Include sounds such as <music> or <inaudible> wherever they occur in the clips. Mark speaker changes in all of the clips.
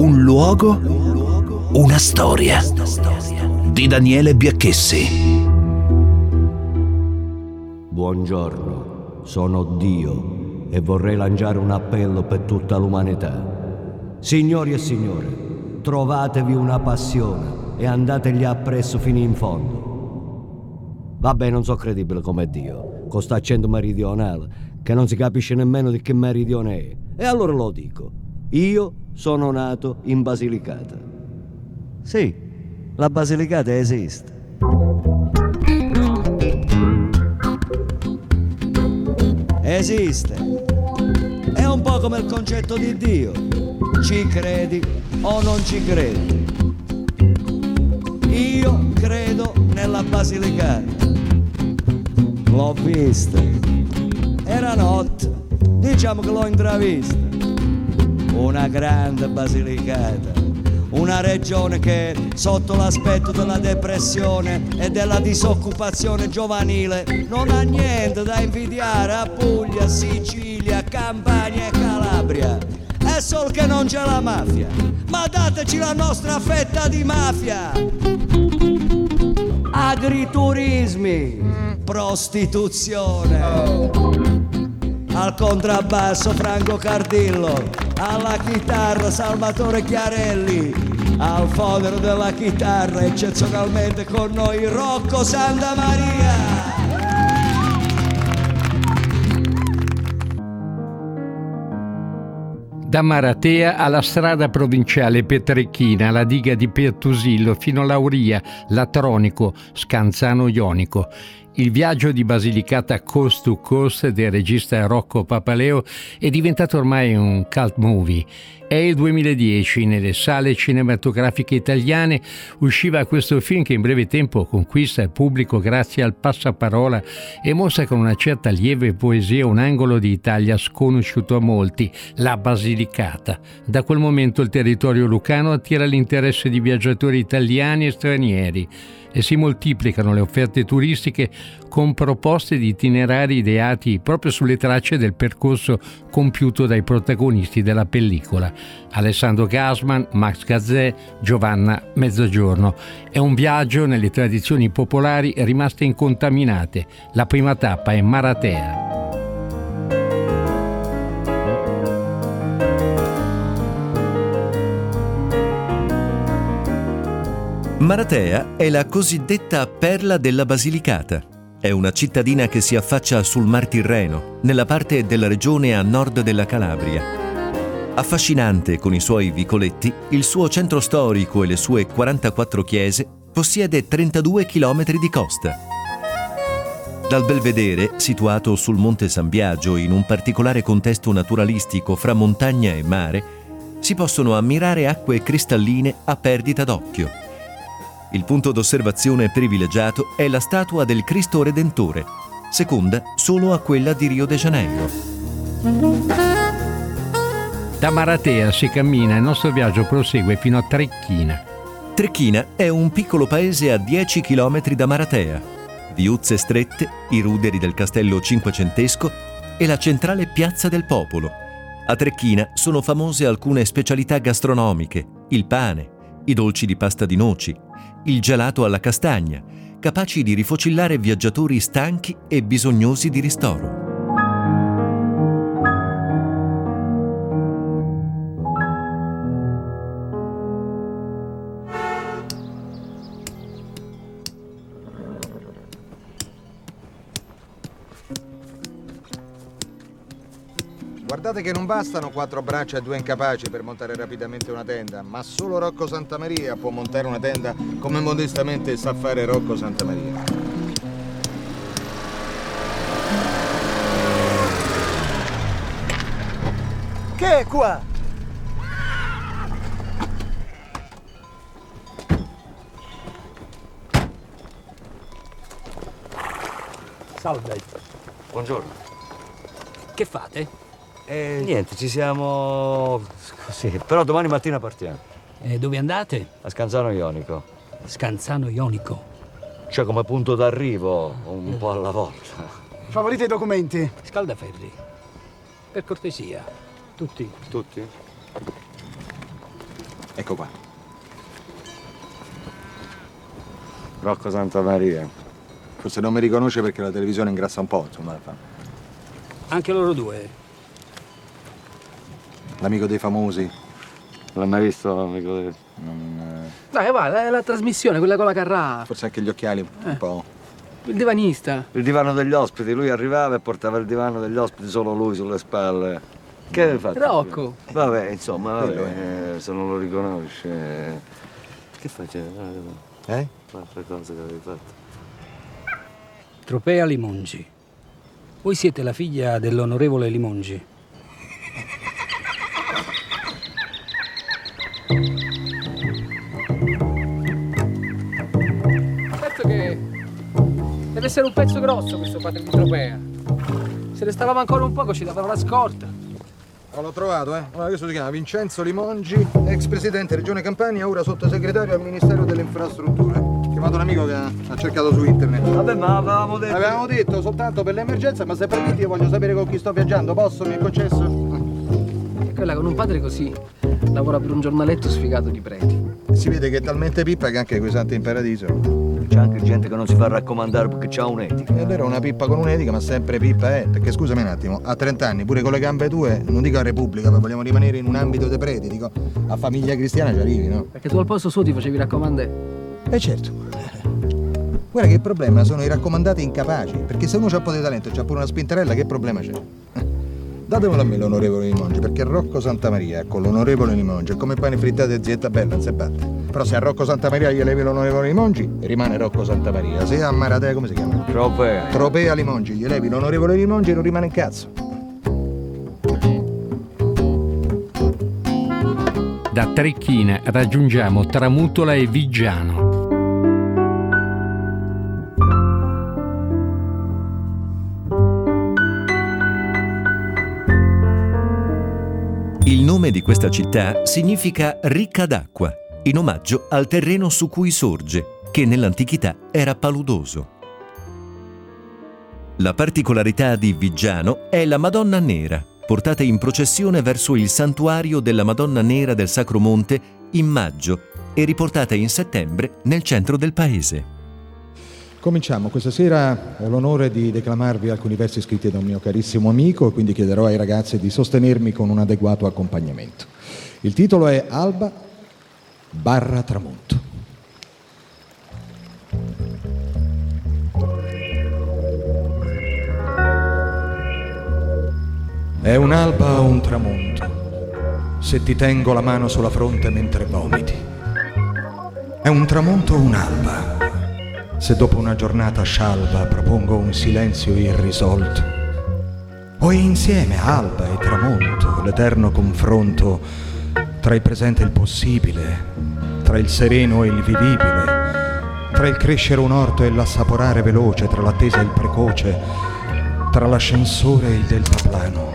Speaker 1: Un luogo, una storia. Di Daniele Biacchessi.
Speaker 2: Buongiorno, sono Dio e vorrei lanciare un appello per tutta l'umanità. Signori e signore, trovatevi una passione e andategli appresso fino in fondo. Vabbè, non so credibile come Dio, con sta accento meridionale, che non si capisce nemmeno di che meridione è. E allora lo dico, io sono nato in Basilicata. Sì, la Basilicata esiste. Esiste. È un po' come il concetto di Dio. Ci credi o non ci credi. Io credo nella Basilicata. L'ho vista. Era notte. Diciamo che l'ho intravista. Una grande Basilicata una regione che sotto l'aspetto della depressione e della disoccupazione giovanile non ha niente da invidiare a Puglia, Sicilia, Campania e Calabria. È solo che non c'è la mafia, ma dateci la nostra fetta di mafia. Agriturismi, prostituzione. Al contrabbasso Franco Cardillo, alla chitarra Salvatore Chiarelli, al fodero della chitarra eccezionalmente con noi Rocco Santa Maria.
Speaker 3: Da Maratea alla strada provinciale Petrecchina, alla diga di Pertusillo, fino Lauria, Latronico, Scanzano Ionico. Il viaggio di Basilicata Coast to Coast del regista Rocco Papaleo è diventato ormai un cult movie. È il 2010, nelle sale cinematografiche italiane usciva questo film che in breve tempo conquista il pubblico grazie al passaparola e mostra con una certa lieve poesia un angolo di Italia sconosciuto a molti, la Basilicata. Da quel momento il territorio lucano attira l'interesse di viaggiatori italiani e stranieri e si moltiplicano le offerte turistiche con proposte di itinerari ideati proprio sulle tracce del percorso compiuto dai protagonisti della pellicola, Alessandro Gasman, Max Gazzè, Giovanna Mezzogiorno. È un viaggio nelle tradizioni popolari rimaste incontaminate. La prima tappa è Maratea.
Speaker 4: Maratea è la cosiddetta perla della Basilicata. È una cittadina che si affaccia sul Mar Tirreno, nella parte della regione a nord della Calabria. Affascinante con i suoi vicoletti, il suo centro storico e le sue 44 chiese possiede 32 km di costa. Dal Belvedere, situato sul Monte San Biagio in un particolare contesto naturalistico fra montagna e mare, si possono ammirare acque cristalline a perdita d'occhio il punto d'osservazione privilegiato è la statua del Cristo Redentore, seconda solo a quella di Rio de Janeiro.
Speaker 3: Da Maratea si cammina e il nostro viaggio prosegue fino a Trecchina.
Speaker 4: Trecchina è un piccolo paese a 10 km da Maratea. Viuzze strette, i ruderi del castello cinquecentesco e la centrale piazza del popolo. A Trecchina sono famose alcune specialità gastronomiche, il pane, i dolci di pasta di noci, il gelato alla castagna, capaci di rifocillare viaggiatori stanchi e bisognosi di ristoro.
Speaker 5: Guardate che non bastano quattro braccia e due incapaci per montare rapidamente una tenda, ma solo Rocco Santamaria può montare una tenda come modestamente sa fare Rocco Santamaria.
Speaker 6: Che è qua?
Speaker 7: Salve.
Speaker 8: Buongiorno.
Speaker 7: Che fate?
Speaker 8: Eh, niente, ci siamo così, però domani mattina partiamo.
Speaker 7: E dove andate?
Speaker 8: A Scanzano Ionico.
Speaker 7: Scanzano Ionico?
Speaker 8: Cioè come punto d'arrivo, un po' alla volta.
Speaker 6: Favorite i documenti?
Speaker 7: Scaldaferri. Per cortesia. Tutti.
Speaker 8: Tutti?
Speaker 5: Ecco qua.
Speaker 8: Rocco Santa Maria.
Speaker 5: Forse non mi riconosce perché la televisione ingrassa un po', insomma. fa.
Speaker 7: Anche loro due.
Speaker 5: L'amico dei famosi.
Speaker 8: L'hai mai visto l'amico del...
Speaker 5: non, eh,
Speaker 9: Dai, va, la, la trasmissione, quella con la carrà.
Speaker 5: forse anche gli occhiali un po'.
Speaker 9: Il divanista.
Speaker 8: Il divano degli ospiti, lui arrivava e portava il divano degli ospiti solo lui sulle spalle. Che hai fatto?
Speaker 9: Rocco.
Speaker 8: Vabbè, insomma, vabbè, eh, se non lo riconosce. eh. Che faceva?
Speaker 5: Eh?
Speaker 8: L'altra cosa che avevi fatto.
Speaker 7: Tropea Limongi. Voi siete la figlia dell'onorevole Limongi.
Speaker 9: Essere un pezzo grosso questo padre di Tropea. Se restavamo ancora un poco ci davano la scorta.
Speaker 5: Oh, l'ho trovato, eh. Allora, questo si chiama Vincenzo Limongi, ex presidente Regione Campania, ora sottosegretario al Ministero delle Infrastrutture. Ho chiamato un amico che ha ha cercato su internet.
Speaker 8: Vabbè, ma avevamo detto...
Speaker 5: Avevamo detto soltanto per l'emergenza, ma se permetti io voglio sapere con chi sto viaggiando. Posso? Mi è concesso?
Speaker 9: E quella con un padre così lavora per un giornaletto sfigato di preti.
Speaker 5: Si vede che è talmente pippa che anche quei santi in paradiso.
Speaker 8: C'è anche gente che non si fa raccomandare perché c'ha un'etica.
Speaker 5: E allora una pippa con un'etica, ma sempre pippa è. Perché scusami un attimo, a 30 anni, pure con le gambe tue, non dico a Repubblica, ma vogliamo rimanere in un ambito dei preti, dico a famiglia cristiana ci arrivi, no?
Speaker 9: Perché tu al posto suo ti facevi raccomandare.
Speaker 5: E certo. <laughs> Guarda che il problema sono i raccomandati incapaci, perché se uno ha un po' di talento e c'ha pure una spintarella, che problema c'è? <laughs> Datemelo a me l'onorevole Limongi, perché Rocco Santamaria con l'onorevole Limongi è come pane frittato e zietta bella, non si batte. Però se a Rocco Santamaria gli levi l'onorevole Limongi, rimane Rocco Santamaria. Se a Maratea, come si chiama?
Speaker 8: Tropea.
Speaker 5: Tropea Limongi, gli levi l'onorevole Limongi, non rimane un cazzo.
Speaker 3: Da Trecchina raggiungiamo Tramutola e Viggiano.
Speaker 4: Nome di questa città significa ricca d'acqua, in omaggio al terreno su cui sorge, che nell'antichità era paludoso. La particolarità di Viggiano è la Madonna Nera, portata in processione verso il santuario della Madonna Nera del Sacro Monte in maggio e riportata in settembre nel centro del paese.
Speaker 10: Cominciamo. Questa sera ho l'onore di declamarvi alcuni versi scritti da un mio carissimo amico e quindi chiederò ai ragazzi di sostenermi con un adeguato accompagnamento. Il titolo è Alba barra tramonto. È un'alba o un tramonto, se ti tengo la mano sulla fronte mentre vomiti. È un tramonto o un'alba, se dopo una giornata scialba propongo un silenzio irrisolto. O è insieme alba e tramonto, l'eterno confronto tra il presente e il possibile, tra il sereno e il vivibile, tra il crescere un orto e l'assaporare veloce, tra l'attesa e il precoce, tra l'ascensore e il deltaplano.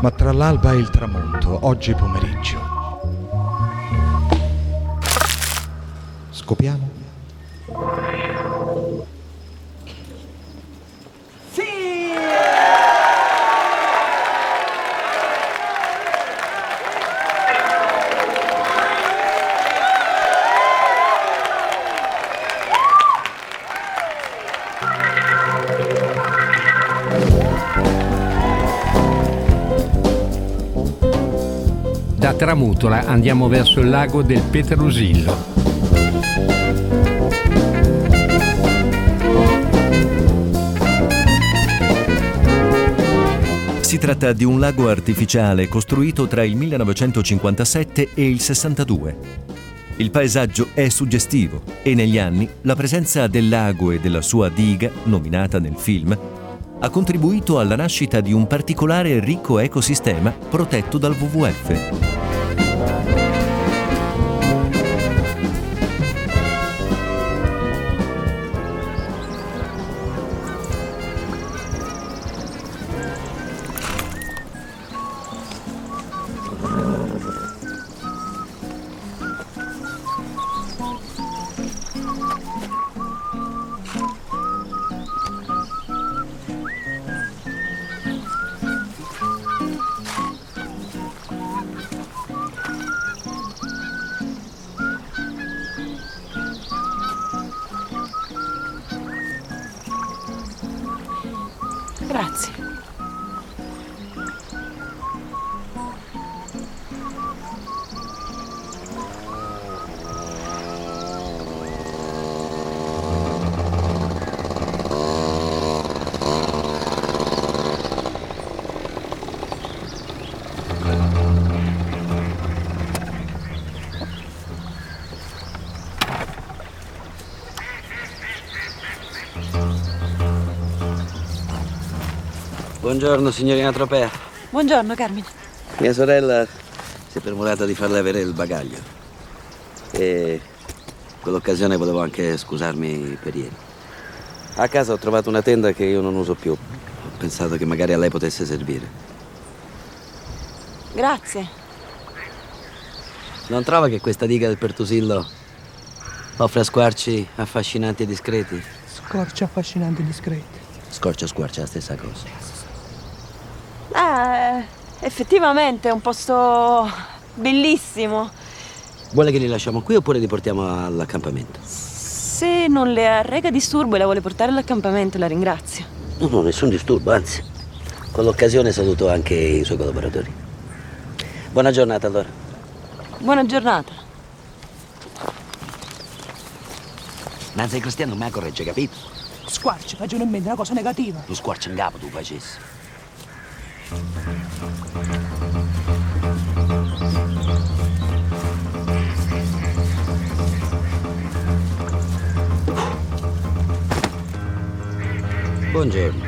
Speaker 10: Ma tra l'alba e il tramonto, oggi pomeriggio, Scopiamo?
Speaker 3: Da Tramutola andiamo verso il lago del Petrusillo.
Speaker 4: Si tratta di un lago artificiale costruito tra il 1957 e il 62. Il paesaggio è suggestivo e negli anni la presenza del lago e della sua diga, nominata nel film, ha contribuito alla nascita di un particolare ricco ecosistema protetto dal WWF.
Speaker 11: Buongiorno signorina Tropea.
Speaker 12: Buongiorno, Carmine.
Speaker 11: Mia sorella si è premurata di farle avere il bagaglio. E con l'occasione volevo anche scusarmi per ieri. A casa ho trovato una tenda che io non uso più. Ho pensato che magari a lei potesse servire.
Speaker 12: Grazie.
Speaker 11: Non trova che questa diga del Pertusillo offre squarci affascinanti e discreti?
Speaker 6: Scorci affascinanti e discreti.
Speaker 11: Scorcia squarcia è la stessa cosa.
Speaker 12: Effettivamente è un posto bellissimo.
Speaker 11: Vuole che li lasciamo qui oppure li portiamo all'accampamento?
Speaker 12: Se non le arrega disturbo e la vuole portare all'accampamento, la ringrazio.
Speaker 11: No, no, nessun disturbo, anzi. Con l'occasione saluto anche i suoi collaboratori. Buona giornata allora.
Speaker 12: Buona giornata.
Speaker 11: Nanza Cristiano non mi corregge, capito?
Speaker 6: Squarci, faccio in mente una cosa negativa.
Speaker 11: Lo squarcio in capo tu facessi. Buongiorno.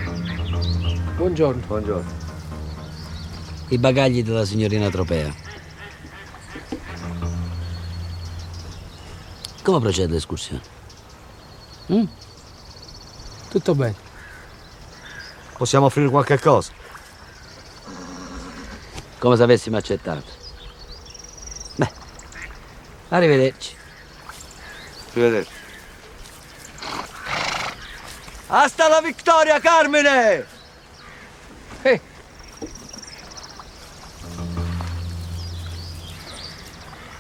Speaker 9: Buongiorno.
Speaker 8: Buongiorno.
Speaker 11: I bagagli della signorina Tropea. Come procede l'escursione? Mm?
Speaker 9: Tutto bene.
Speaker 8: Possiamo offrire qualche cosa?
Speaker 11: Come se avessimo accettato. Beh, arrivederci.
Speaker 8: Arrivederci. Hasta la vittoria, Carmine!
Speaker 9: Eh,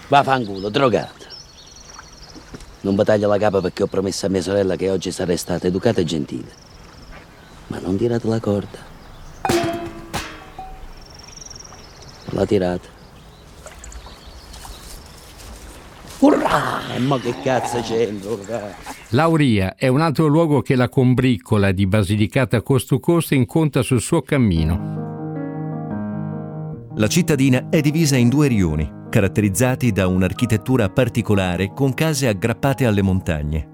Speaker 11: Vaffanculo, drogato. Non battaglia la capa perché ho promesso a mia sorella che oggi sarei stata educata e gentile. Ma non tirate la corda. La tirate. Urrà! E mo che cazzo c'entro? urrà?
Speaker 3: Lauria è un altro luogo che la combriccola di Basilicata Coast to Coast incontra sul suo cammino.
Speaker 4: La cittadina è divisa in due rioni, caratterizzati da un'architettura particolare con case aggrappate alle montagne.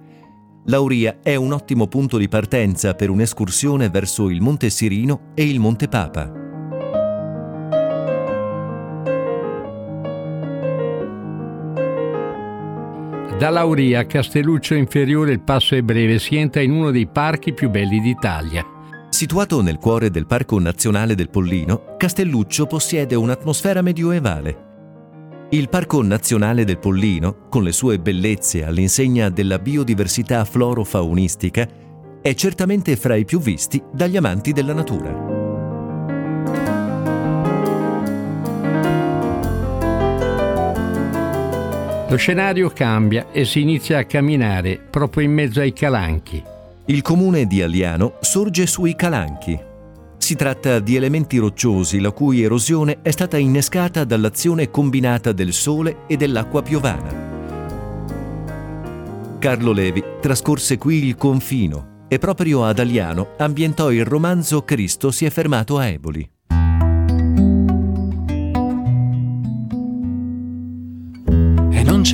Speaker 4: Lauria è un ottimo punto di partenza per un'escursione verso il Monte Sirino e il Monte Papa.
Speaker 3: Da Lauria a Castelluccio Inferiore il passo è breve, si entra in uno dei parchi più belli d'Italia.
Speaker 4: Situato nel cuore del Parco Nazionale del Pollino, Castelluccio possiede un'atmosfera medioevale. Il Parco Nazionale del Pollino, con le sue bellezze all'insegna della biodiversità floro-faunistica, è certamente fra i più visti dagli amanti della natura.
Speaker 3: Lo scenario cambia e si inizia a camminare proprio in mezzo ai calanchi.
Speaker 4: Il comune di Aliano sorge sui calanchi. Si tratta di elementi rocciosi la cui erosione è stata innescata dall'azione combinata del sole e dell'acqua piovana. Carlo Levi trascorse qui il confino e proprio ad Aliano ambientò il romanzo Cristo si è fermato a Eboli.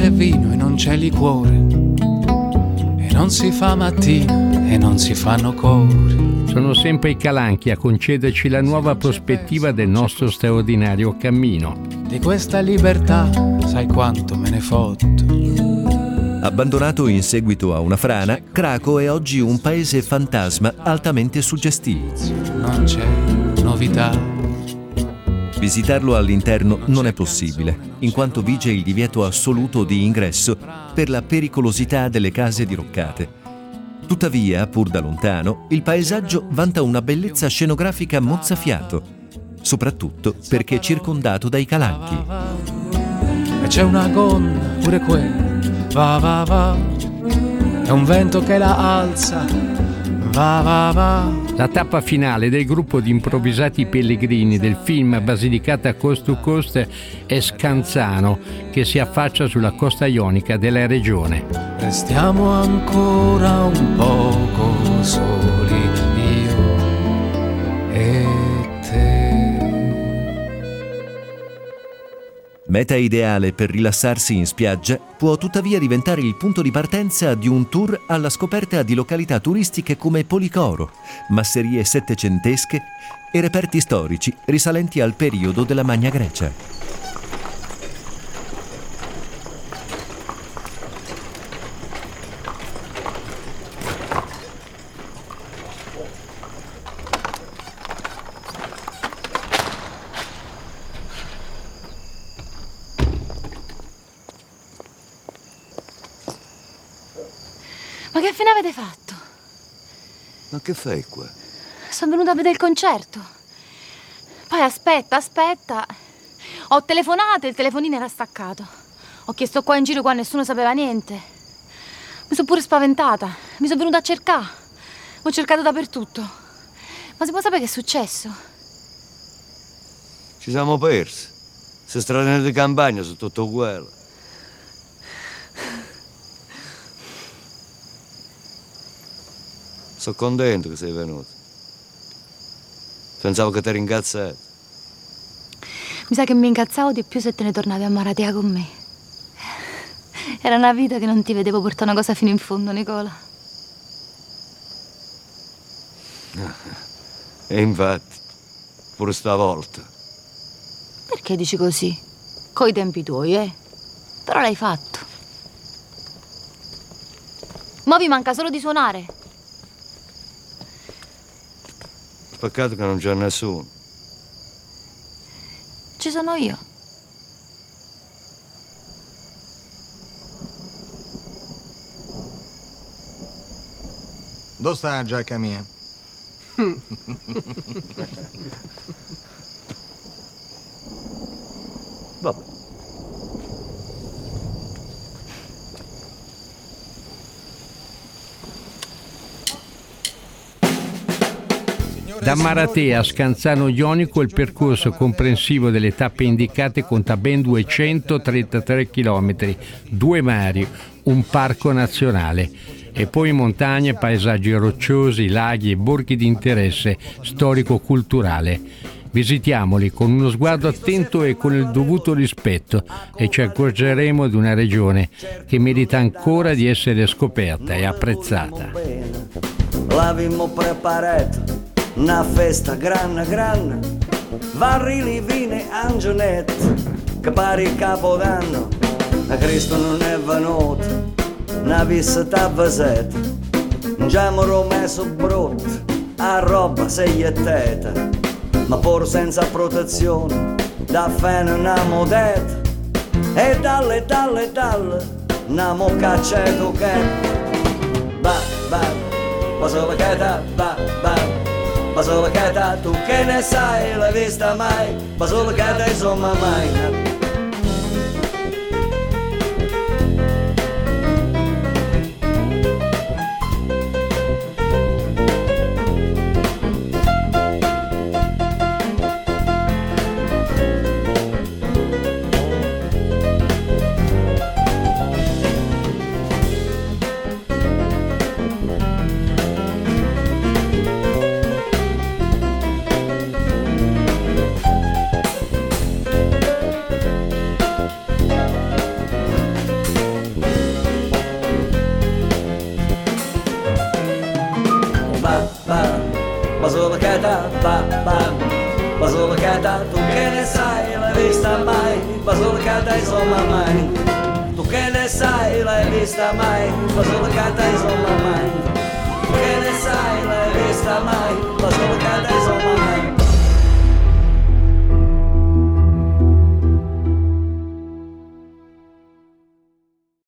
Speaker 13: C'è vino e non c'è liquore. E non si fa mattina e non si fanno cori.
Speaker 3: Sono sempre i calanchi a concederci la nuova prospettiva del nostro straordinario cammino.
Speaker 13: Di questa libertà sai quanto me ne fotto.
Speaker 4: Abbandonato in seguito a una frana, Craco è oggi un paese fantasma altamente suggestivo.
Speaker 13: Non c'è novità.
Speaker 4: Visitarlo all'interno non è possibile, in quanto vige il divieto assoluto di ingresso per la pericolosità delle case diroccate. Tuttavia, pur da lontano, il paesaggio vanta una bellezza scenografica mozzafiato, soprattutto perché è circondato dai calanchi.
Speaker 13: E c'è una gonna pure quella. Va va va. È un vento che la alza. Va va va.
Speaker 3: La tappa finale del gruppo di improvvisati pellegrini del film Basilicata Coast to Coast è Scanzano, che si affaccia sulla costa ionica della regione.
Speaker 13: Restiamo ancora un poco soli
Speaker 4: Meta ideale per rilassarsi in spiaggia, può tuttavia diventare il punto di partenza di un tour alla scoperta di località turistiche come Policoro, masserie settecentesche e reperti storici risalenti al periodo della Magna Grecia.
Speaker 14: Avete fatto?
Speaker 8: Ma che fai qua?
Speaker 14: Sono venuta a vedere il concerto. Poi aspetta, aspetta. Ho telefonato e il telefonino era staccato. Ho chiesto qua in giro qua nessuno sapeva niente. Mi sono pure spaventata. Mi sono venuta a cercare. Ho cercato dappertutto. Ma si può sapere che è successo?
Speaker 8: Ci siamo persi. Se strade di campagna sono tutto uguale. Sono contento che sei venuto. Pensavo che ti ringrazzato.
Speaker 14: Mi sa che mi incazzavo di più se te ne tornavi a Maratea con me. Era una vita che non ti vedevo portare una cosa fino in fondo, Nicola. <laughs>
Speaker 8: E infatti, pure stavolta.
Speaker 14: Perché dici così? Coi tempi tuoi, eh? Però l'hai fatto. Mo vi manca solo di suonare.
Speaker 8: Peccato che non c'è nessuno.
Speaker 14: Ci sono io.
Speaker 5: Dove sta la giacca mia? <laughs>
Speaker 3: Da Maratea a Scanzano Ionico il percorso comprensivo delle tappe indicate conta ben 233 km, due mari, un parco nazionale e poi montagne, paesaggi rocciosi, laghi e borghi di interesse storico-culturale. Visitiamoli con uno sguardo attento e con il dovuto rispetto e ci accorgeremo di una regione che merita ancora di essere scoperta e apprezzata.
Speaker 2: L'avevamo preparato una festa grande grande, varrili, vine, angionet, che pare il capodanno, a Cristo non è venuto, una vasetta, già mi ero messo brutto, a roba sei e teta, ma pur senza protezione, da fene una modetta, e dalle, dalle, dalle, una moccacceto che, ba, ba, ba, solo che da, ba, ba, Basilicata, tu che ne sai, l'hai vista mai? Basilicata insomma mai insomma mai, tu che ne